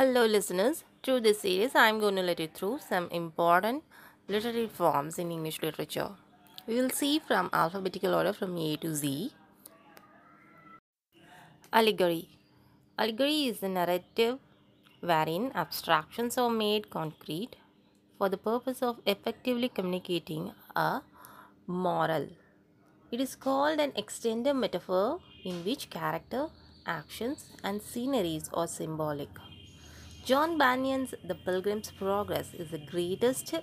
Hello, listeners. Through this series, I'm going to let you through some important literary forms in English literature. We will see from alphabetical order from A to Z. Allegory Allegory is a narrative wherein abstractions are made concrete for the purpose of effectively communicating a moral. It is called an extended metaphor in which character, actions, and sceneries are symbolic. John Bunyan's The Pilgrim's Progress is the greatest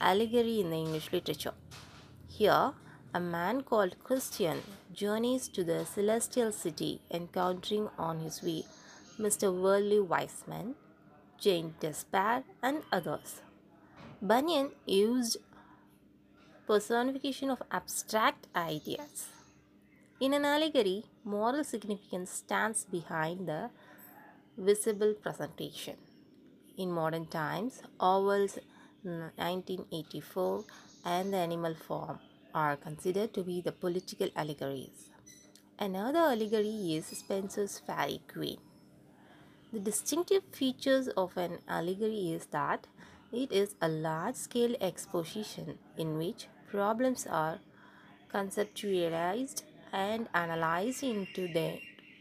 allegory in the English literature. Here, a man called Christian journeys to the celestial city, encountering on his way Mr. Worldly Wiseman, Giant Despair, and others. Bunyan used personification of abstract ideas. In an allegory, moral significance stands behind the visible presentation. In modern times, Orwell's 1984 mm, and the animal farm are considered to be the political allegories. Another allegory is Spenser's Faerie Queene. The distinctive features of an allegory is that it is a large scale exposition in which problems are conceptualized and analyzed into their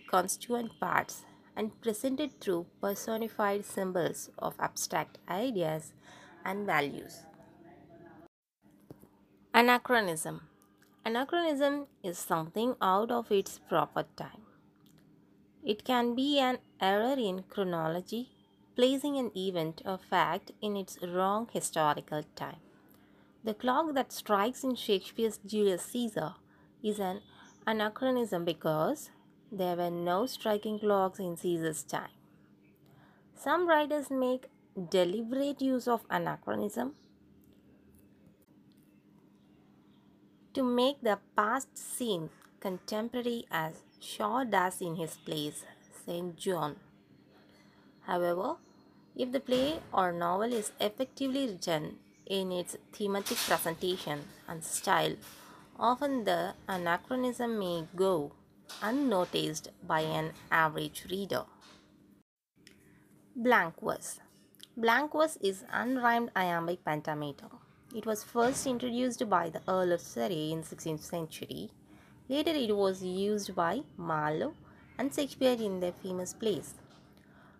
constituent parts and presented through personified symbols of abstract ideas and values. Anachronism Anachronism is something out of its proper time. It can be an error in chronology, placing an event or fact in its wrong historical time. The clock that strikes in Shakespeare's Julius Caesar is an anachronism because there were no striking clocks in Caesar's time. Some writers make deliberate use of anachronism to make the past seem contemporary as Shaw does in his plays St. Joan. However, if the play or novel is effectively written in its thematic presentation and style, often the anachronism may go unnoticed by an average reader. Blank verse. Blank verse is unrhymed iambic pentameter. It was first introduced by the Earl of Surrey in 16th century. Later it was used by Marlowe and Shakespeare in their famous plays.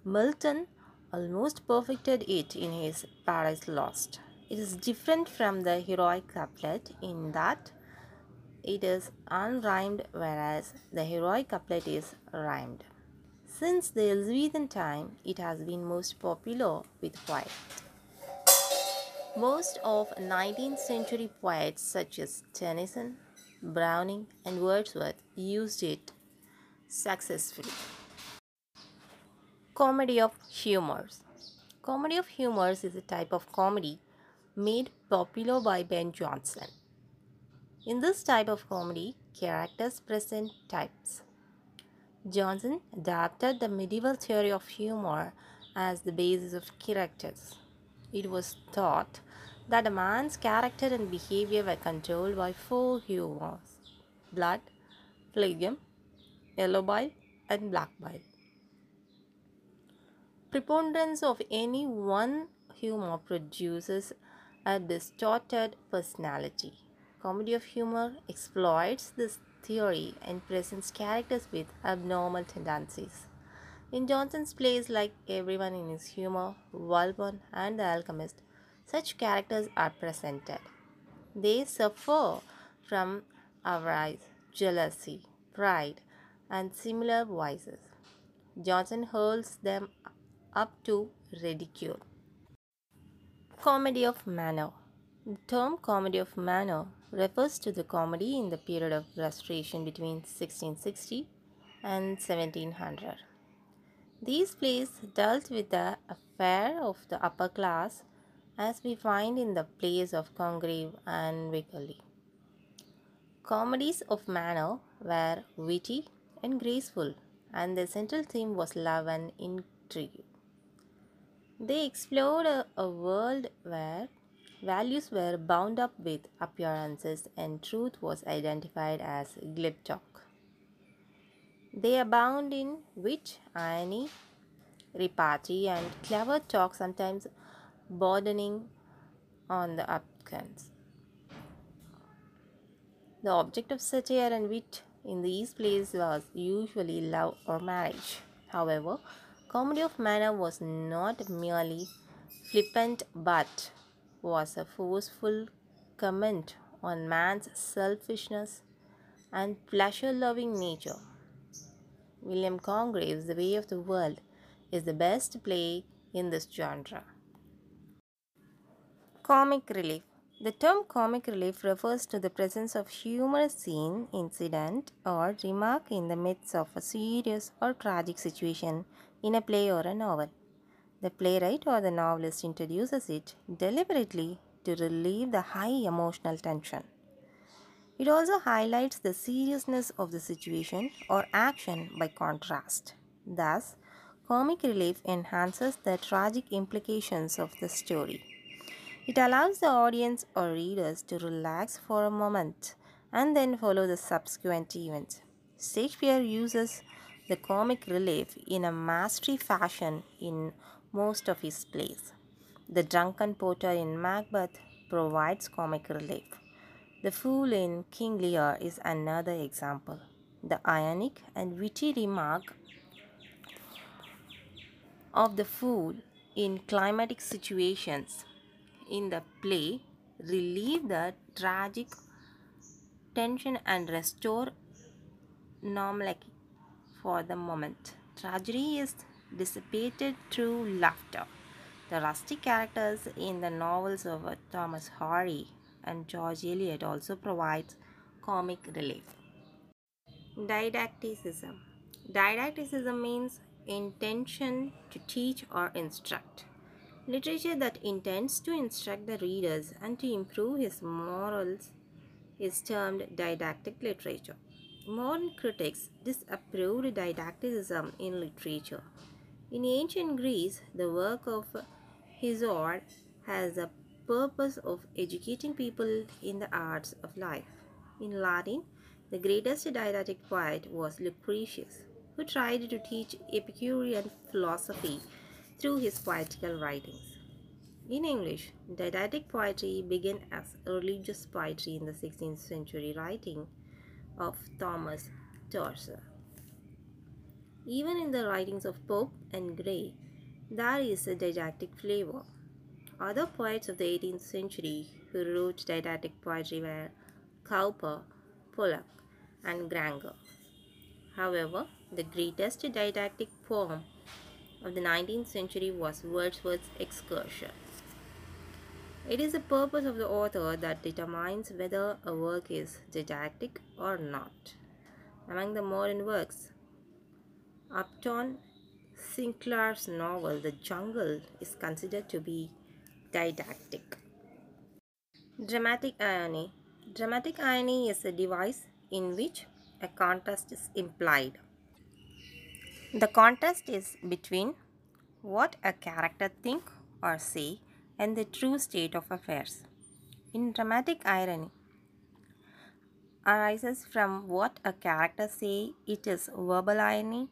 Milton almost perfected it in his Paradise Lost. It is different from the heroic couplet in that it is unrhymed whereas the heroic couplet is rhymed. Since the Elizabethan time, it has been most popular with poets. Most of 19th century poets such as Tennyson, Browning, and Wordsworth used it successfully. Comedy of Humors Comedy of Humors is a type of comedy made popular by Ben Jonson. In this type of comedy, characters present types. Jonson adapted the medieval theory of humor as the basis of characters. It was thought that a man's character and behavior were controlled by four humors blood, phlegm, yellow bile, and black bile. Preponderance of any one humor produces a distorted personality. Comedy of humor exploits this theory and presents characters with abnormal tendencies. In Jonson's plays like Everyone in His Humor, Volpone, and The Alchemist, such characters are presented. They suffer from avarice, jealousy, pride, and similar vices. Johnson hurls them up to ridicule. Comedy of manner. The term comedy of manner refers to the comedy in the period of Restoration between 1660 and 1700. These plays dealt with the affair of the upper class as we find in the plays of Congreve and Wycherley. Comedies of manner were witty and graceful, and the central theme was love and intrigue. They explored a, a world where values were bound up with appearances and truth was identified as glib talk. They abound in wit, irony, repartee, and clever talk, sometimes bordering on the upcurrents. The object of satire and wit in these plays was usually love or marriage. However, comedy of manner was not merely flippant but was a forceful comment on man's selfishness and pleasure loving nature. William Congreve's The Way of the World is the best play in this genre. Comic relief the term comic relief refers to the presence of humorous scene, incident, or remark in the midst of a serious or tragic situation in a play or a novel. The playwright or the novelist introduces it deliberately to relieve the high emotional tension. It also highlights the seriousness of the situation or action by contrast. Thus, comic relief enhances the tragic implications of the story. It allows the audience or readers to relax for a moment and then follow the subsequent events. Shakespeare uses the comic relief in a mastery fashion in most of his plays. The drunken porter in Macbeth provides comic relief. The fool in King Lear is another example. The ironic and witty remark of the fool in climatic situations in the play relieve the tragic tension and restore normality for the moment. Tragedy is dissipated through laughter. The rustic characters in the novels of Thomas Hardy and George Eliot also provides comic relief. Didacticism Didacticism means intention to teach or instruct. Literature that intends to instruct the readers and to improve his morals is termed didactic literature. Modern critics disapproved didacticism in literature. In ancient Greece, the work of Hesiod has the purpose of educating people in the arts of life. In Latin, the greatest didactic poet was Lucretius, who tried to teach Epicurean philosophy through his poetical writings. In English, didactic poetry began as religious poetry in the 16th century writing of Thomas Tusser. Even in the writings of Pope and Gray, there is a didactic flavor. Other poets of the 18th century who wrote didactic poetry were Cowper, Pollock, and Grainger. However, the greatest didactic poem of the 19th century was Wordsworth's Excursion. It is the purpose of the author that determines whether a work is didactic or not. Among the modern works, Upton Sinclair's novel The Jungle is considered to be didactic. Dramatic irony Dramatic irony is a device in which a contrast is implied. The contrast is between what a character think or say and the true state of affairs. In dramatic irony arises from what a character say it is verbal irony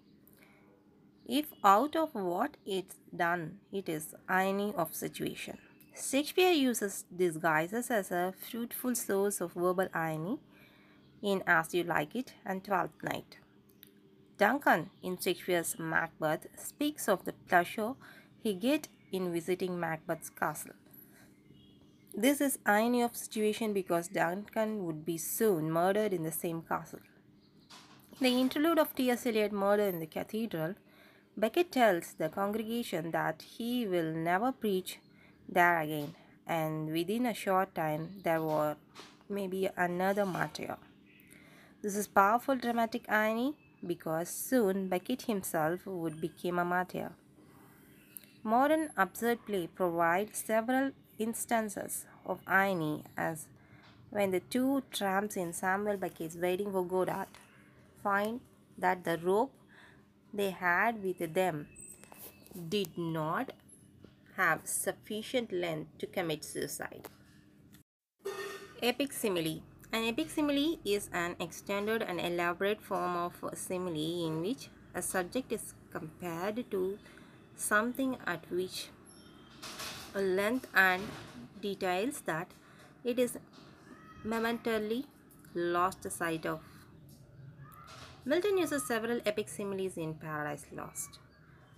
if out of what it's done it is irony of situation. Shakespeare uses disguises as a fruitful source of verbal irony in As You Like It and Twelfth Night. Duncan in Shakespeare's Macbeth speaks of the pleasure he get in visiting Macbeth's castle. This is irony of situation because Duncan would be soon murdered in the same castle. The interlude of T.S. Eliot murder in the cathedral, Becket tells the congregation that he will never preach there again, and within a short time there were maybe another martyr. This is powerful dramatic irony because soon Becket himself would become a martyr. Modern absurd play provides several instances of irony as when the two tramps in Samuel Beckett's Waiting for Godot find that the rope they had with them did not have sufficient length to commit suicide. Epic simile an epic simile is an extended and elaborate form of simile in which a subject is compared to something at which a length and details that it is momentarily lost sight of. Milton uses several epic similes in Paradise Lost.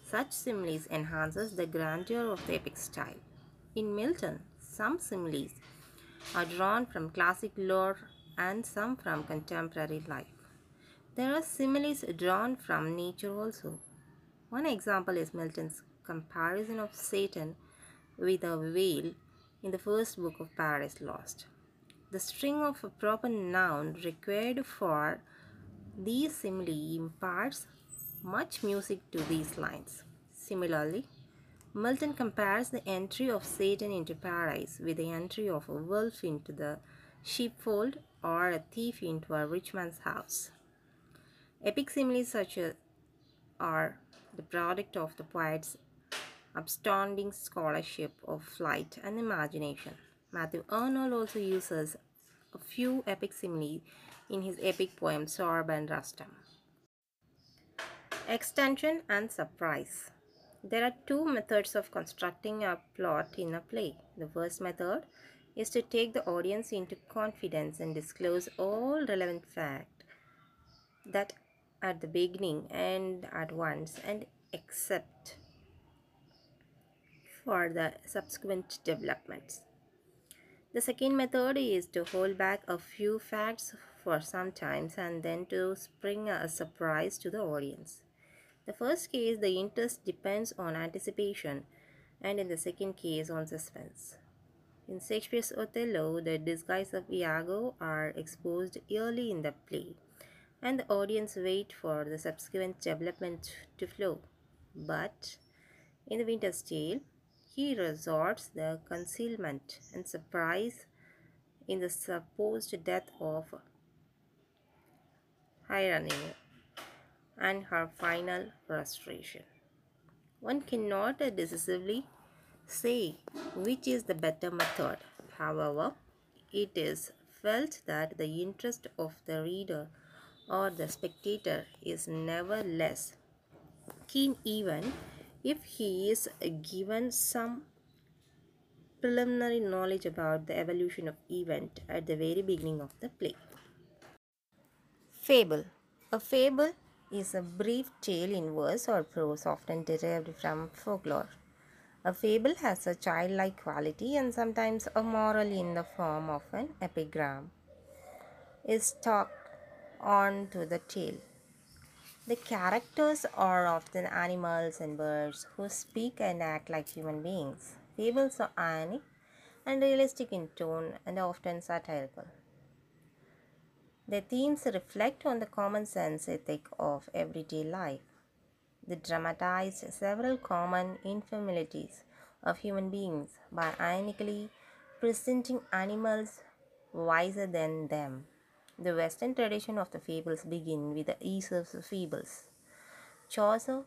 Such similes enhances the grandeur of the epic style. In Milton, some similes are drawn from classic lore and some from contemporary life. There are similes drawn from nature also. One example is Milton's comparison of Satan with a whale in the first book of Paradise Lost. The string of a proper noun required for these simile imparts much music to these lines. Similarly, Milton compares the entry of Satan into paradise with the entry of a wolf into the sheepfold or a thief into a rich man's house. Epic similes such as are the product of the poet's upstanding scholarship of flight and imagination. Matthew Arnold also uses a few epic similes in his epic poem Sohrab and Rustum. Extension and surprise. There are two methods of constructing a plot in a play. The first method is to take the audience into confidence and disclose all relevant facts that at the beginning and at once and accept for the subsequent developments. The second method is to hold back a few facts for some times and then to spring a surprise to the audience. The first case, the interest depends on anticipation, and in the second case, on suspense. In Shakespeare's Othello, the disguise of Iago are exposed early in the play, and the audience wait for the subsequent development to flow. But in The Winter's Tale, he resorts the concealment and surprise in the supposed death of Hermione and her final frustration. One cannot decisively say which is the better method. However, it is felt that the interest of the reader or the spectator is never less keen even if he is given some preliminary knowledge about the evolution of event at the very beginning of the play. Fable A fable is a brief tale in verse or prose often derived from folklore. A fable has a childlike quality and sometimes a moral in the form of an epigram is tacked on to the tale. The characters are often animals and birds who speak and act like human beings. Fables are ironic and realistic in tone and often satirical. The themes reflect on the common sense ethic of everyday life. They dramatize several common infirmities of human beings by ironically presenting animals wiser than them. The Western tradition of the fables begin with the Aesop's fables. Chaucer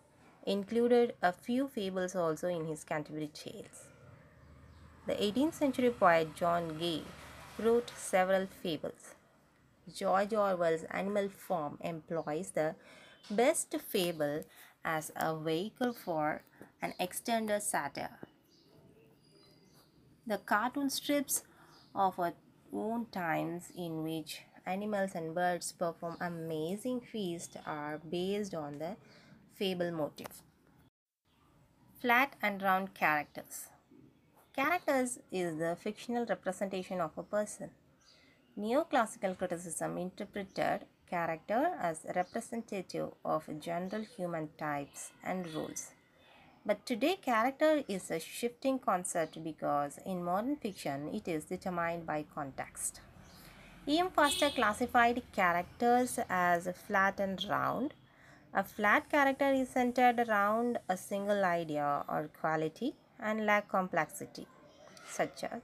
included a few fables also in his Canterbury Tales. The 18th century poet John Gay wrote several fables. George Orwell's Animal Farm employs the best fable as a vehicle for an extended satire. The cartoon strips of our own times in which animals and birds perform amazing feasts are based on the fable motif. Flat and round characters. Characters is the fictional representation of a person. Neoclassical criticism interpreted character as representative of general human types and rules. But today, character is a shifting concept because in modern fiction it is determined by context. E.M. Forster classified characters as flat and round. A flat character is centered around a single idea or quality and lack complexity, such as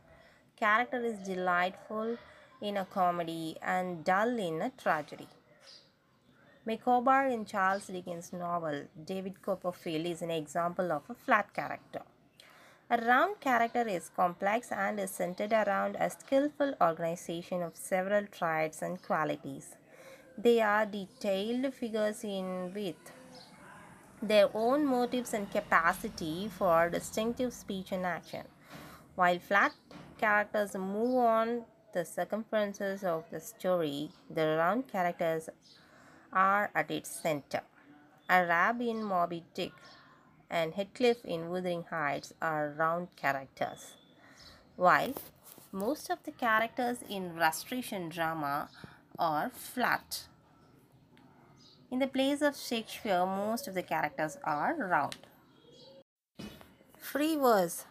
character is delightful in a comedy and dull in a tragedy. Micawber in Charles Dickens' novel David Copperfield is an example of a flat character. A round character is complex and is centered around a skillful organization of several traits and qualities. They are detailed figures in with their own motives and capacity for distinctive speech and action. While flat characters move on the circumferences of the story, the round characters are at its center. Ahab in Moby Dick and Heathcliff in Wuthering Heights are round characters, while most of the characters in Restoration drama are flat. In the plays of Shakespeare, most of the characters are round. Free verse.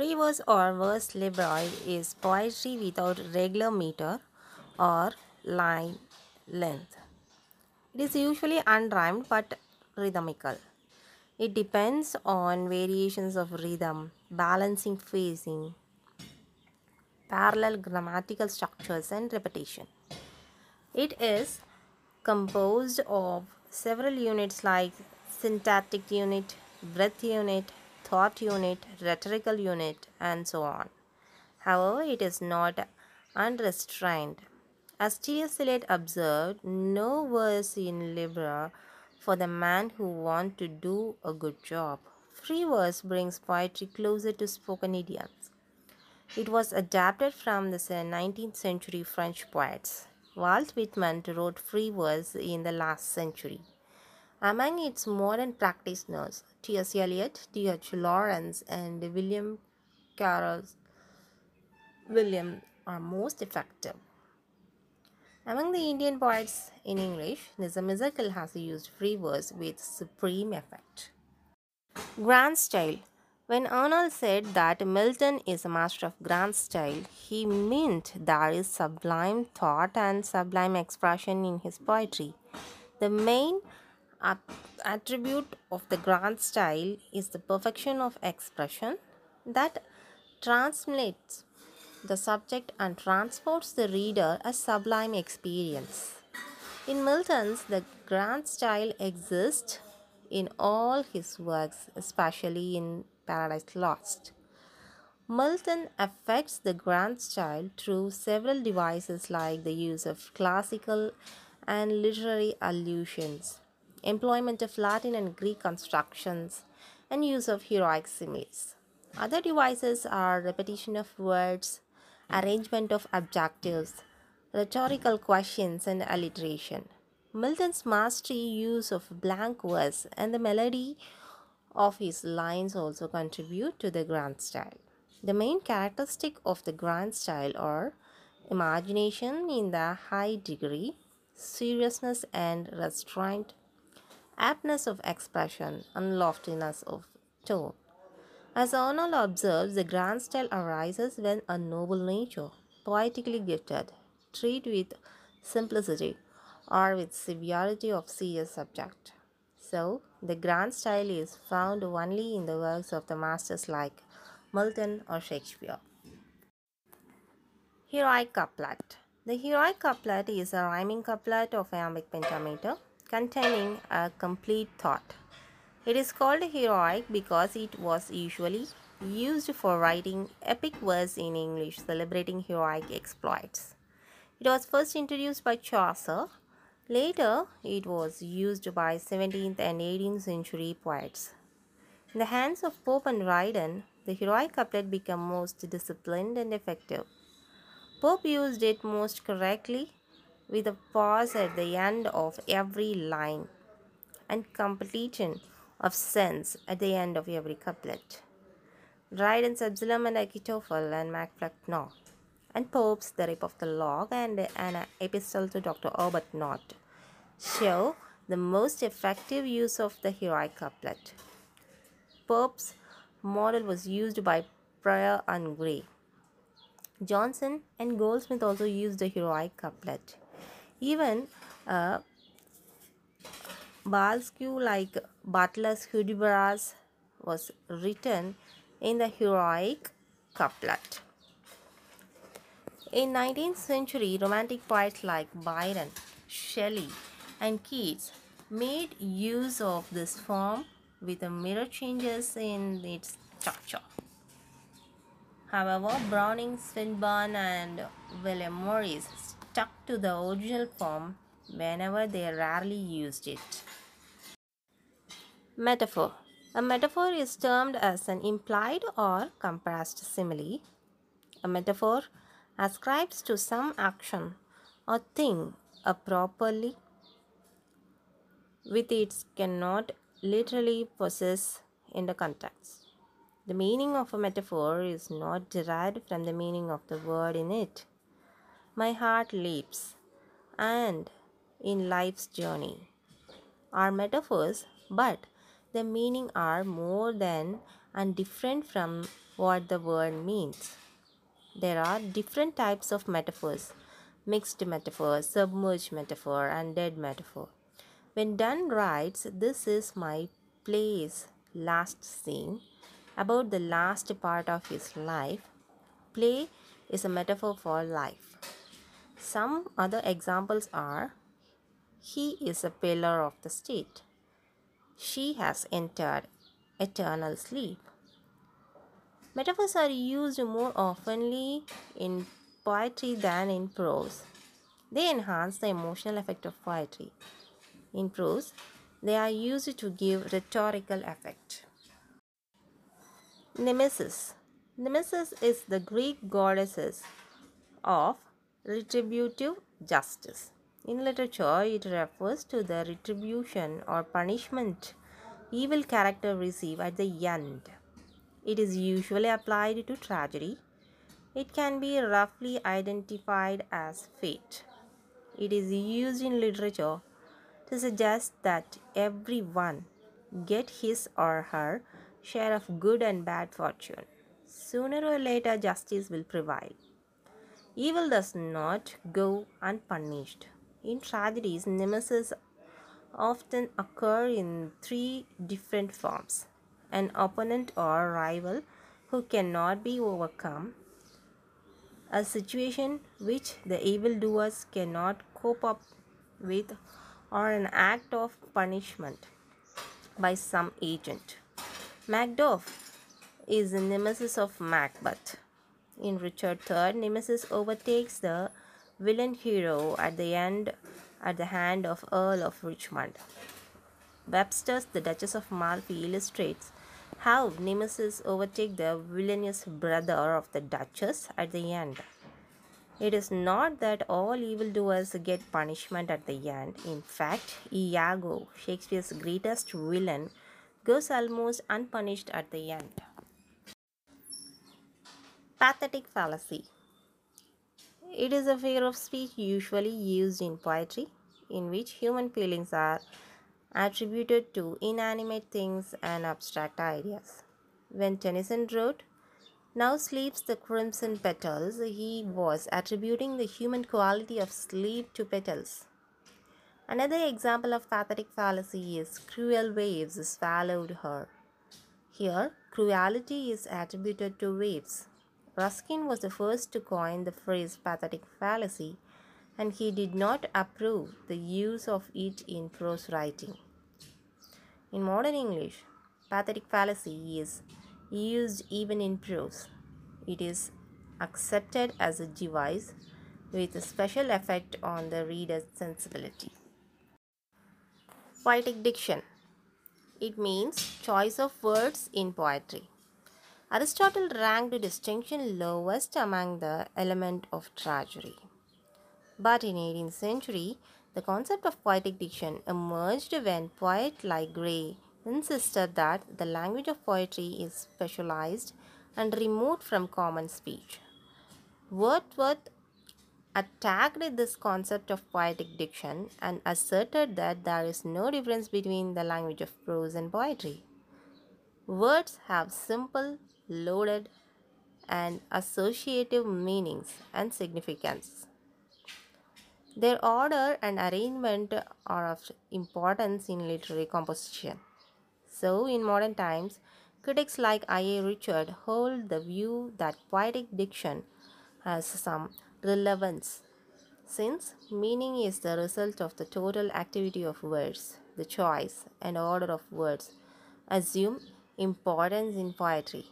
Free verse or vers libre is poetry without regular meter or line length. It is usually unrhymed but rhythmical. It depends on variations of rhythm, balancing phrasing, parallel grammatical structures, and repetition. It is composed of several units like syntactic unit, breath unit, thought unit, rhetorical unit, and so on. However, it is not unrestrained. As T.S. Eliot observed, no verse in libre for the man who wants to do a good job. Free verse brings poetry closer to spoken idioms. It was adapted from the 19th century French poets. Walt Whitman wrote free verse in the last century. Among its modern practitioners, T.S. Eliot, D.H. Lawrence, and William Carlos William are most effective. Among the Indian poets in English, Nissim Ezekiel has used free verse with supreme effect. Grand style. When Arnold said that Milton is a master of grand style, he meant there is sublime thought and sublime expression in his poetry. The main attribute of the grand style is the perfection of expression that translates the subject and transports the reader a sublime experience. In Milton's, the grand style exists in all his works, especially in Paradise Lost. Milton affects the grand style through several devices like the use of classical and literary allusions, employment of Latin and Greek constructions, and use of heroic similes. Other devices are repetition of words, arrangement of adjectives, rhetorical questions, and alliteration. Milton's mastery use of blank verse and the melody of his lines also contribute to the grand style. The main characteristic of the grand style are imagination in the high degree, seriousness and restraint, aptness of expression, and loftiness of tone. As Arnold observes, the grand style arises when a noble nature, poetically gifted, treat with simplicity or with severity of serious subject. So, the grand style is found only in the works of the masters like Milton or Shakespeare. Heroic couplet. The heroic couplet is a rhyming couplet of iambic pentameter containing a complete thought. It is called heroic because it was usually used for writing epic verse in English celebrating heroic exploits. It was first introduced by Chaucer. Later, it was used by 17th and 18th century poets. In the hands of Pope and Dryden, the heroic couplet became most disciplined and effective. Pope used it most correctly with a pause at the end of every line and completion of sense at the end of every couplet. Dryden's Absalom and Achitophel and Macbeth and Pope's The Rape of the Lock and an epistle to Dr. Arbuthnot show the most effective use of the heroic couplet. Pope's model was used by Prior and Gray. Johnson and Goldsmith also used the heroic couplet. Even uh, burlesque like Butler's Hudibras was written in the heroic couplet. In 19th century, romantic poets like Byron, Shelley, and Keats made use of this form with mirror changes in its structure. However, Browning, Swinburne, and William Morris stuck to the original form whenever they rarely used it. Metaphor. A metaphor is termed as an implied or compressed simile. A metaphor ascribes to some action or thing a properly with it cannot literally possess in the context. The meaning of a metaphor is not derived from the meaning of the word in it. My heart leaps, and in life's journey are metaphors, but the meaning are more than and different from what the word means. There are different types of metaphors mixed metaphor, submerged metaphor, and dead metaphor. When Donne writes, This is my place, last scene, about the last part of his life, play is a metaphor for life. Some other examples are He is a pillar of the state. She has entered eternal sleep. Metaphors are used more oftenly in poetry than in prose. They enhance the emotional effect of poetry. In prose, they are used to give rhetorical effect. Nemesis. Nemesis is the Greek goddesses of retributive justice. In literature, it refers to the retribution or punishment evil character receive at the end. It is usually applied to tragedy. It can be roughly identified as fate. It is used in literature to suggest that everyone get his or her share of good and bad fortune. Sooner or later, justice will prevail. Evil does not go unpunished. In tragedies, nemesis often occur in three different forms an opponent or rival who cannot be overcome, a situation which the evildoers cannot cope up with, or an act of punishment by some agent. Macduff is the nemesis of Macbeth. In Richard III, Nemesis overtakes the villain hero at the end at the hand of Earl of Richmond. Webster's The Duchess of Malfi illustrates how Nemesis overtakes the villainous brother of the Duchess at the end. It is not that all evildoers get punishment at the end. In fact, Iago, Shakespeare's greatest villain, goes almost unpunished at the end. Pathetic fallacy. It is a figure of speech usually used in poetry in which human feelings are attributed to inanimate things and abstract ideas. When Tennyson wrote, Now sleeps the crimson petals, he was attributing the human quality of sleep to petals. Another example of pathetic fallacy is cruel waves swallowed her. Here, cruelty is attributed to waves. Ruskin was the first to coin the phrase pathetic fallacy, and he did not approve the use of it in prose writing. In modern English, pathetic fallacy is used even in prose. It is accepted as a device with a special effect on the reader's sensibility. Poetic diction. It means choice of words in poetry. Aristotle ranked distinction lowest among the element of tragedy. But in 18th century, the concept of poetic diction emerged when poets like Gray insisted that the language of poetry is specialized and removed from common speech. Wordsworth attacked this concept of poetic diction and asserted that there is no difference between the language of prose and poetry. Words have simple, loaded, and associative meanings and significance. Their order and arrangement are of importance in literary composition. So, in modern times, critics like I.A. Richard hold the view that poetic diction has some relevance since meaning is the result of the total activity of words, the choice and order of words assume importance in poetry.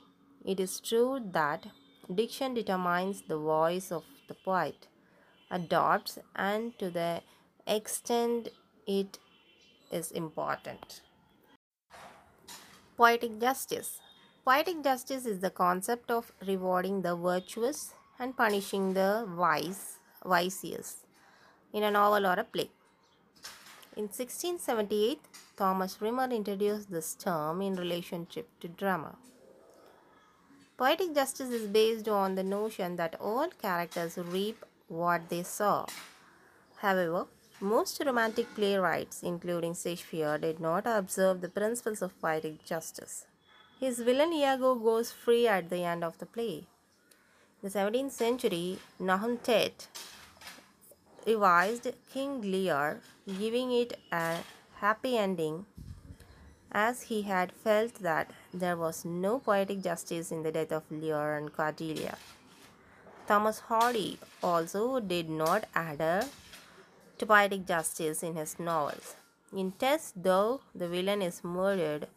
It is true that diction determines the voice of the poet, adopts, and to the extent it is important. Poetic justice. Poetic justice is the concept of rewarding the virtuous and punishing the wise, vicious in a novel or a play. In 1678, Thomas Rymer introduced this term in relationship to drama. Poetic justice is based on the notion that all characters reap what they sow. However, most romantic playwrights, including Shakespeare, did not observe the principles of poetic justice. His villain Iago goes free at the end of the play. In the 17th century, Nahum Tate revised King Lear, giving it a happy ending as he had felt that there was no poetic justice in the death of Lear and Cordelia. Thomas Hardy also did not adhere to poetic justice in his novels. In Tess, though the villain is murdered,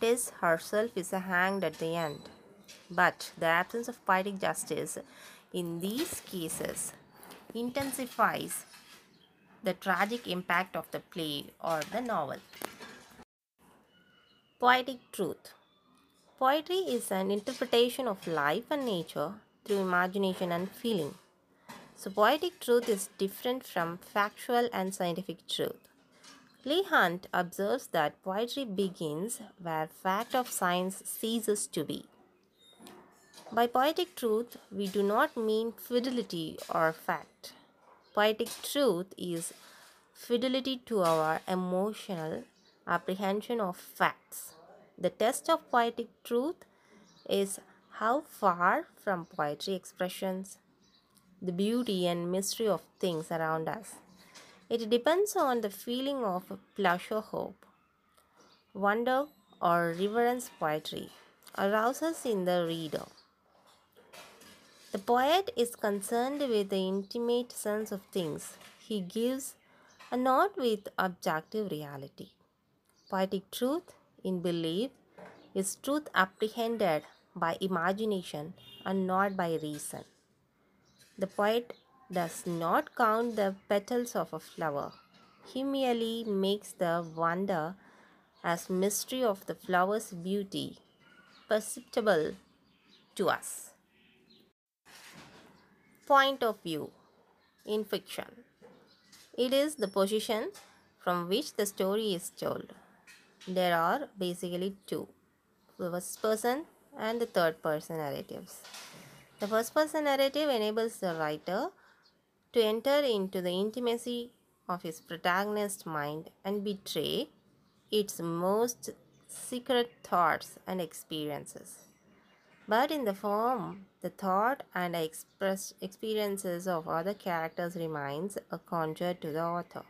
Tess herself is hanged at the end. But the absence of poetic justice in these cases intensifies the tragic impact of the play or the novel. Poetic truth. Poetry is an interpretation of life and nature through imagination and feeling. So, poetic truth is different from factual and scientific truth. Leigh Hunt observes that poetry begins where fact of science ceases to be. By poetic truth, we do not mean fidelity or fact. Poetic truth is fidelity to our emotional apprehension of facts. The test of poetic truth is how far from poetry expressions the beauty and mystery of things around us. It depends on the feeling of pleasure, hope, wonder, or reverence poetry arouses in the reader. The poet is concerned with the intimate sense of things he gives and not with objective reality. Poetic truth in belief is truth apprehended by imagination and not by reason. The poet does not count the petals of a flower. He merely makes the wonder as mystery of the flower's beauty perceptible to us. Point of view in fiction. It is the position from which the story is told there are basically two the first person and the third person narratives. The first person narrative enables the writer to enter into the intimacy of his protagonist's mind and betray its most secret thoughts and experiences. But in the form, the thought and expressed experiences of other characters remains a conjure to the author.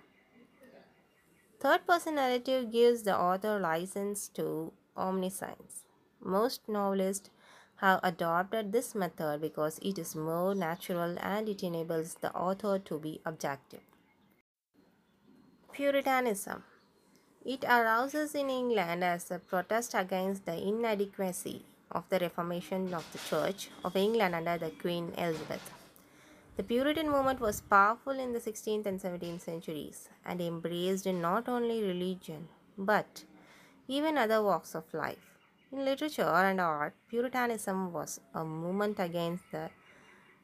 Third person narrative gives the author license to omniscience. Most novelists have adopted this method because it is more natural and it enables the author to be objective. Puritanism. It arouses in England as a protest against the inadequacy of the Reformation of the Church of England under the Queen Elizabeth. The Puritan movement was powerful in the 16th and 17th centuries and embraced not only religion but even other walks of life. In literature and art, Puritanism was a movement against the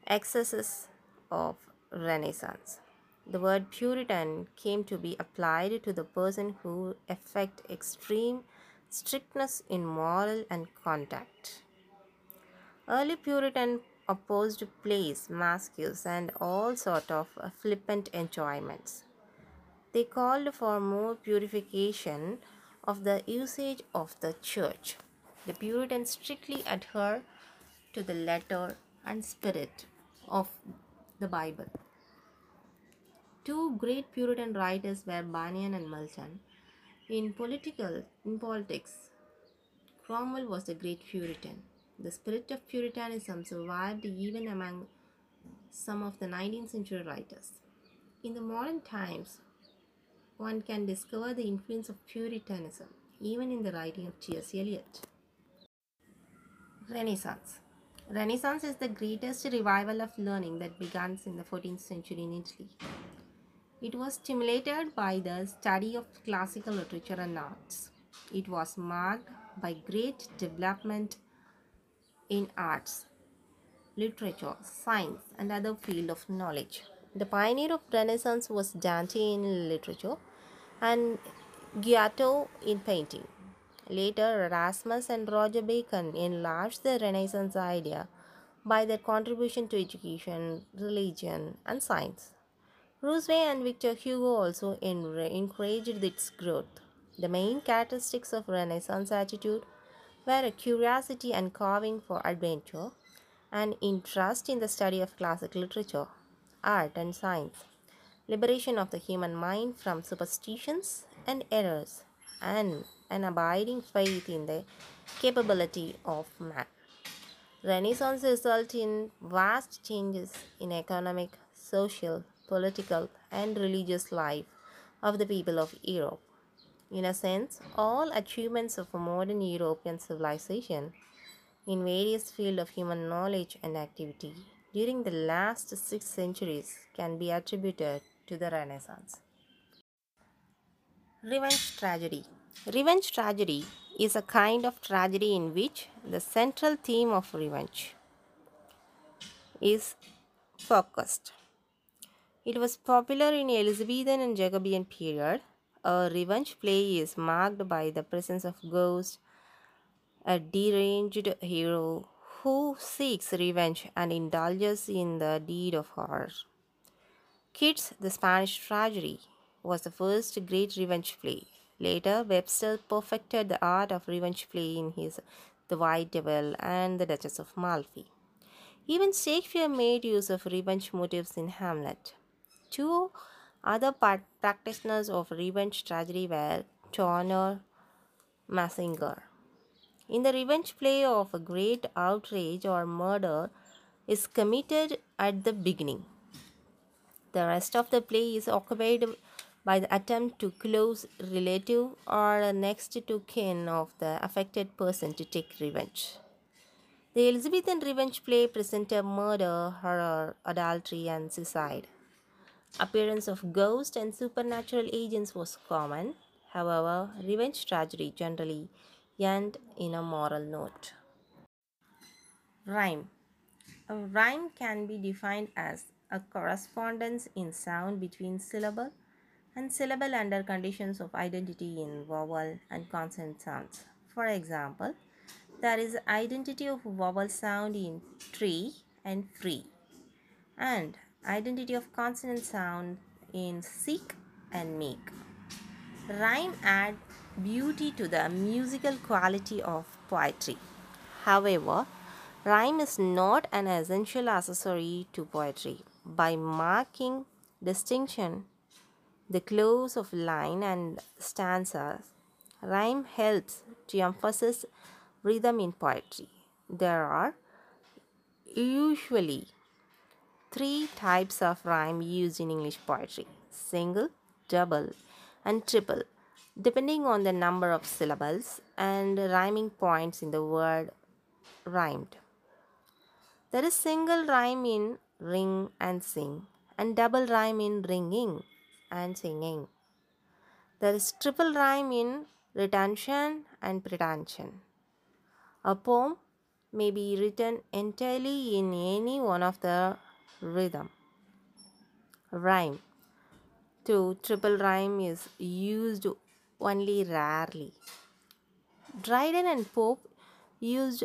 excesses of Renaissance. The word Puritan came to be applied to the person who affect extreme strictness in moral and conduct. Early Puritan opposed plays, masques, and all sort of flippant enjoyments. They called for more purification of the usage of the church. The Puritans strictly adhere to the letter and spirit of the Bible. Two great Puritan writers were Bunyan and Milton. In political in politics, Cromwell was a great Puritan. The spirit of Puritanism survived even among some of the 19th century writers. In the modern times, one can discover the influence of Puritanism even in the writing of T.S. Eliot. Renaissance Renaissance is the greatest revival of learning that began in the 14th century in Italy. It was stimulated by the study of classical literature and arts. It was marked by great development in arts, literature, science, and other fields of knowledge. The pioneer of Renaissance was Dante in literature and Giotto in painting. Later, Erasmus and Roger Bacon enlarged the Renaissance idea by their contribution to education, religion, and science. Rousseau and Victor Hugo also encouraged its growth. The main characteristics of Renaissance attitude were a curiosity and carving for adventure, an interest in the study of classic literature, art, and science, liberation of the human mind from superstitions and errors, and an abiding faith in the capability of man. Renaissance resulted in vast changes in economic, social, political, and religious life of the people of Europe. In a sense, all achievements of modern European civilization in various fields of human knowledge and activity during the last six centuries can be attributed to the Renaissance. Revenge tragedy. Revenge tragedy is a kind of tragedy in which the central theme of revenge is focused. It was popular in Elizabethan and Jacobean period. A revenge play is marked by the presence of ghosts, a deranged hero who seeks revenge and indulges in the deed of horror. Kyd's, the Spanish tragedy, was the first great revenge play. Later, Webster perfected the art of revenge play in his The White Devil and The Duchess of Malfi. Even Shakespeare made use of revenge motives in Hamlet. Two other practitioners of revenge tragedy were Tourneur Massinger. In the revenge play of a great outrage or murder is committed at the beginning. The rest of the play is occupied by the attempt to close relative or next to kin of the affected person to take revenge. The Elizabethan revenge play presented murder, horror, adultery, and suicide. Appearance of ghosts and supernatural agents was common. However, revenge tragedy generally end in a moral note. Rhyme. A rhyme can be defined as a correspondence in sound between syllable and syllable under conditions of identity in vowel and consonant sounds. For example, there is identity of vowel sound in tree and free and identity of consonant sound in seek and make. Rhyme add beauty to the musical quality of poetry. However, rhyme is not an essential accessory to poetry. By marking distinction the close of line and stanzas. Rhyme helps to emphasize rhythm in poetry. There are usually three types of rhyme used in English poetry single, double, and triple, depending on the number of syllables and rhyming points in the word rhymed. There is single rhyme in ring and sing, and double rhyme in ringing and singing. There is triple rhyme in retention and pretension. A poem may be written entirely in any one of the rhythm. Rhyme. To triple rhyme is used only rarely. Dryden and Pope used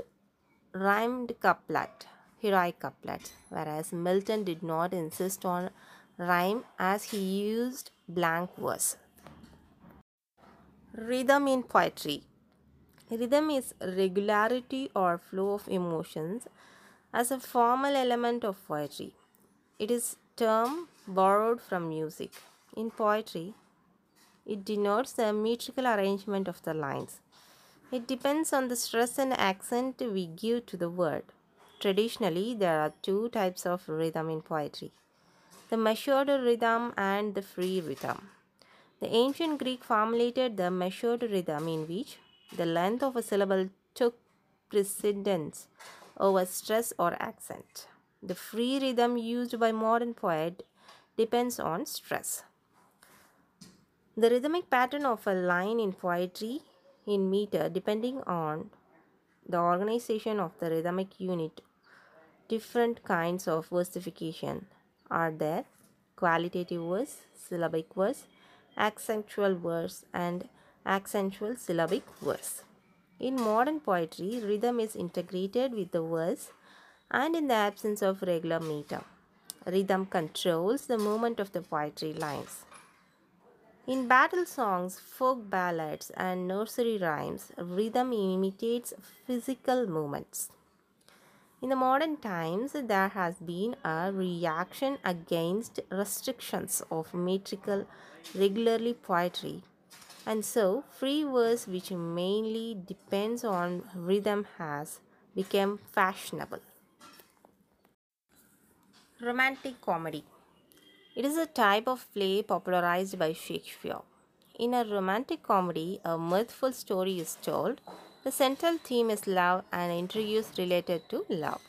rhymed couplet, heroic couplet, whereas Milton did not insist on rhyme as he used blank verse. Rhythm in poetry. Rhythm is regularity or flow of emotions as a formal element of poetry. It is term borrowed from music. In poetry, it denotes the metrical arrangement of the lines. It depends on the stress and accent we give to the word. Traditionally, there are two types of rhythm in poetry the measured rhythm and the free rhythm. The ancient Greek formulated the measured rhythm in which the length of a syllable took precedence over stress or accent. The free rhythm used by modern poet depends on stress. The rhythmic pattern of a line in poetry in meter depending on the organization of the rhythmic unit. Different kinds of versification are there quantitative verse, syllabic verse, accentual verse, and accentual syllabic verse. In modern poetry, rhythm is integrated with the verse and in the absence of regular meter. Rhythm controls the movement of the poetry lines. In battle songs, folk ballads, and nursery rhymes, rhythm imitates physical movements. In the modern times, there has been a reaction against restrictions of metrical regularly poetry, and so free verse, which mainly depends on rhythm, has become fashionable. Romantic comedy. It is a type of play popularized by Shakespeare. In a romantic comedy, a mirthful story is told. The central theme is love and intrigues related to love.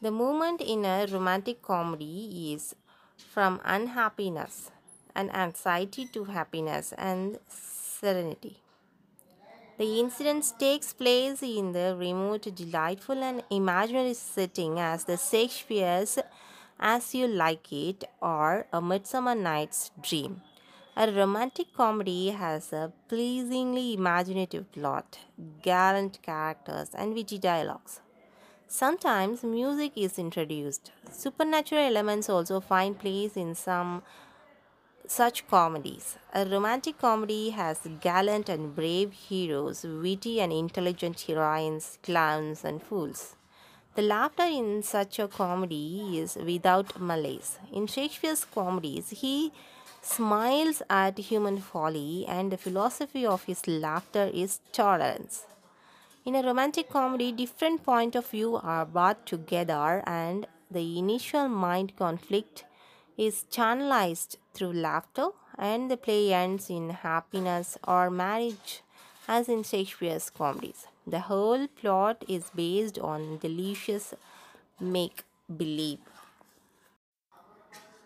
The movement in a romantic comedy is from unhappiness and anxiety to happiness and serenity. The incident takes place in the remote, delightful, and imaginary setting as the Shakespeare's as You Like It or A Midsummer Night's Dream. A romantic comedy has a pleasingly imaginative plot, gallant characters, and witty dialogues. Sometimes music is introduced. Supernatural elements also find place in some such comedies. A romantic comedy has gallant and brave heroes, witty and intelligent heroines, clowns, and fools. The laughter in such a comedy is without malice. In Shakespeare's comedies, he smiles at human folly, and the philosophy of his laughter is tolerance. In a romantic comedy, different point of view are brought together, and the initial mind conflict is channelized through laughter, and the play ends in happiness or marriage, as in Shakespeare's comedies. The whole plot is based on delicious make believe.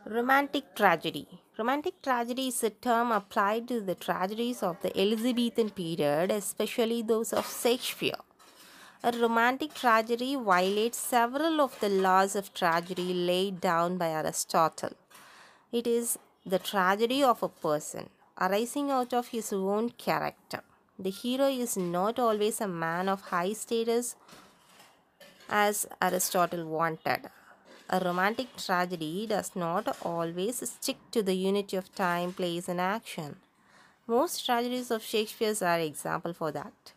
Romantic tragedy. Romantic tragedy is a term applied to the tragedies of the Elizabethan period, especially those of Shakespeare. A romantic tragedy violates several of the laws of tragedy laid down by Aristotle. It is the tragedy of a person arising out of his own character. The hero is not always a man of high status as Aristotle wanted. A romantic tragedy does not always stick to the unity of time, place, and action. Most tragedies of Shakespeare's are example for that.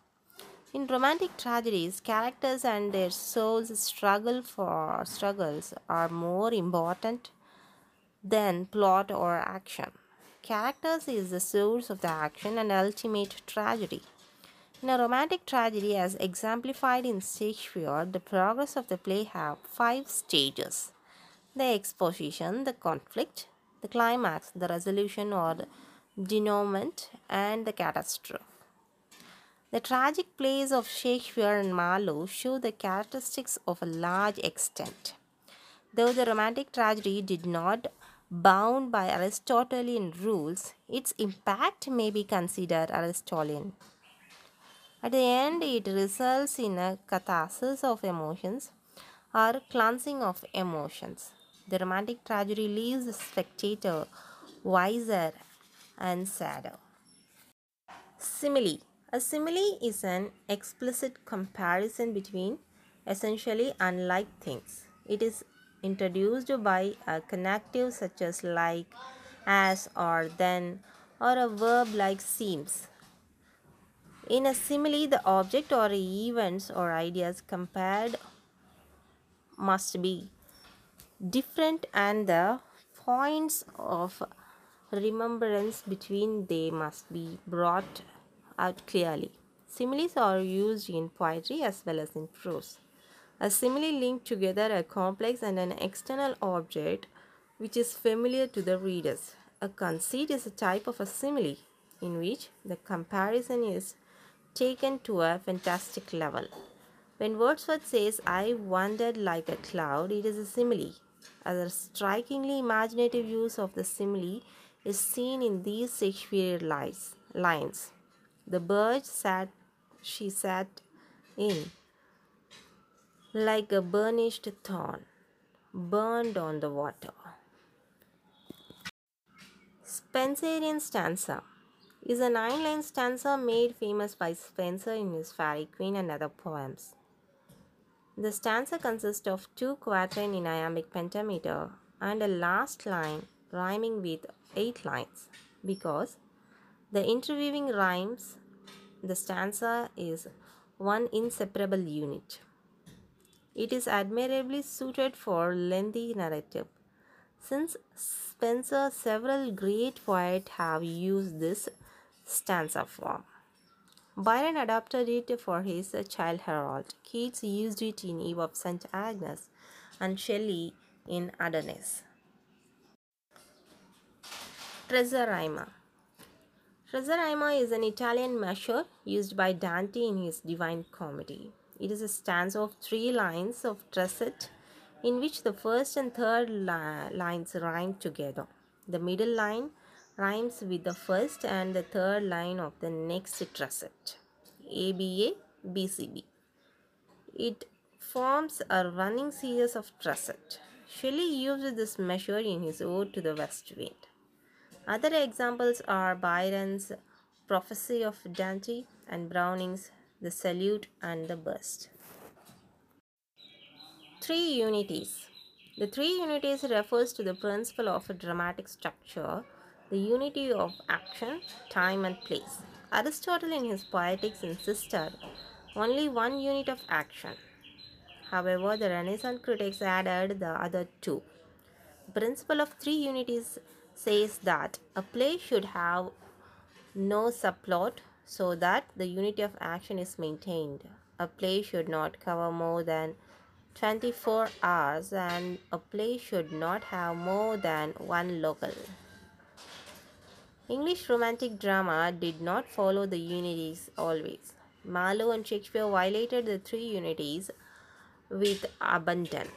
In romantic tragedies, characters and their souls struggle for struggles are more important than plot or action. Characters is the source of the action and ultimate tragedy. In a romantic tragedy, as exemplified in Shakespeare, the progress of the play have five stages the exposition, the conflict, the climax, the resolution or denouement, and the catastrophe. The tragic plays of Shakespeare and Marlowe show the characteristics of a large extent. Though the romantic tragedy did not bound by Aristotelian rules, its impact may be considered Aristotelian. At the end, it results in a catharsis of emotions or cleansing of emotions. The romantic tragedy leaves the spectator wiser and sadder. Simile. A simile is an explicit comparison between essentially unlike things. It is introduced by a connective such as like, as, or then, or a verb like seems. In a simile, the object or events or ideas compared must be different and the points of remembrance between they must be brought out clearly. Similes are used in poetry as well as in prose. A simile links together a complex and an external object which is familiar to the readers. A conceit is a type of a simile in which the comparison is taken to a fantastic level. When Wordsworth says, I wandered like a cloud, it is a simile. A strikingly imaginative use of the simile is seen in these Shakespearean lines. The bird sat, she sat in, like a burnished thorn, burned on the water. Spenserian stanza is a nine line stanza made famous by Spenser in his Faerie Queene and other poems. The stanza consists of two quatrain in iambic pentameter and a last line rhyming with eight lines because the interweaving rhymes the stanza is one inseparable unit. It is admirably suited for lengthy narrative. Since Spenser, several great poets have used this stanza form. Byron adopted it for his Childe Harold. Keats used it in Eve of St. Agnes and Shelley in Adonais. Trezzarima Terza rima is an Italian measure used by Dante in his Divine Comedy. It is a stanza of three lines of tercet in which the first and third li- lines rhyme together. The middle line rhymes with the first and the third line of the next tercet. ABA, BCB. It forms a running series of tercet. Shelley used this measure in his Ode to the West Wind. Other examples are Byron's Prophecy of Dante and Browning's The Statue and the Bust. Three unities. The three unities refers to the principle of a dramatic structure, the unity of action, time and place. Aristotle in his Poetics insisted only one unit of action. However, the Renaissance critics added the other two. The principle of three unities says that a play should have no subplot so that the unity of action is maintained. A play should not cover more than 24 hours and a play should not have more than one local. English romantic drama did not follow the unities always. Marlowe and Shakespeare violated the three unities with abandon.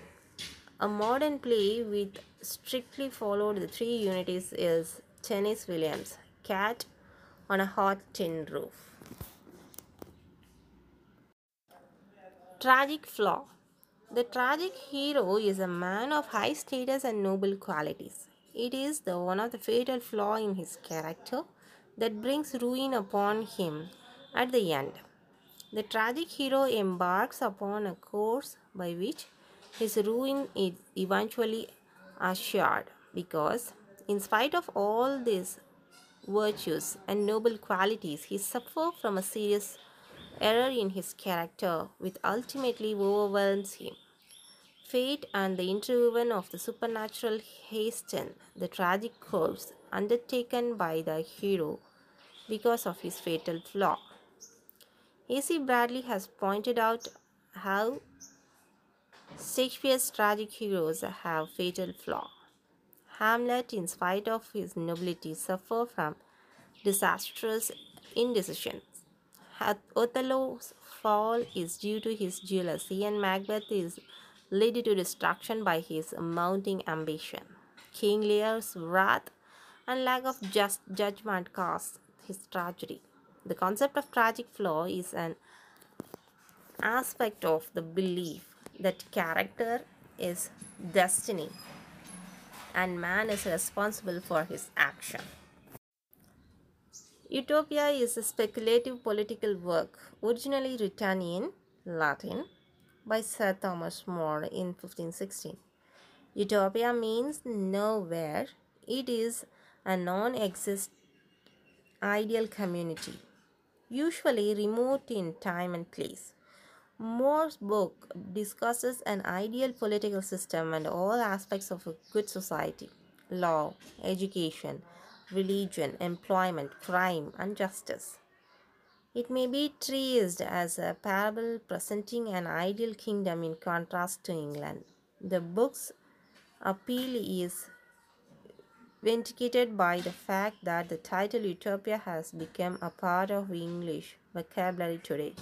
A modern play which strictly followed the three unities is Tennessee Williams, Cat on a Hot Tin Roof. Tragic flaw. The tragic hero is a man of high status and noble qualities. It is the one of the fatal flaw in his character that brings ruin upon him at the end. The tragic hero embarks upon a course by which his ruin is eventually assured because, in spite of all these virtues and noble qualities, he suffered from a serious error in his character, which ultimately overwhelms him. Fate and the intervention of the supernatural hasten the tragic course undertaken by the hero because of his fatal flaw. A.C. Bradley has pointed out how Shakespeare's tragic heroes have fatal flaw. Hamlet, in spite of his nobility, suffers from disastrous indecisions. Othello's fall is due to his jealousy, and Macbeth is led to destruction by his mounting ambition. King Lear's wrath and lack of just judgment cause his tragedy. The concept of tragic flaw is an aspect of the belief that character is destiny and man is responsible for his action. Utopia is a speculative political work originally written in Latin by Sir Thomas More in 1516. Utopia means nowhere, it is a non existent ideal community, usually remote in time and place. More's book discusses an ideal political system and all aspects of a good society law, education, religion, employment, crime, and justice. It may be traced as a parable presenting an ideal kingdom in contrast to England. The book's appeal is vindicated by the fact that the title Utopia has become a part of English vocabulary today.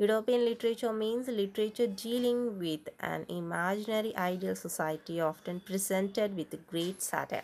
Utopian literature means literature dealing with an imaginary ideal society, often presented with great satire.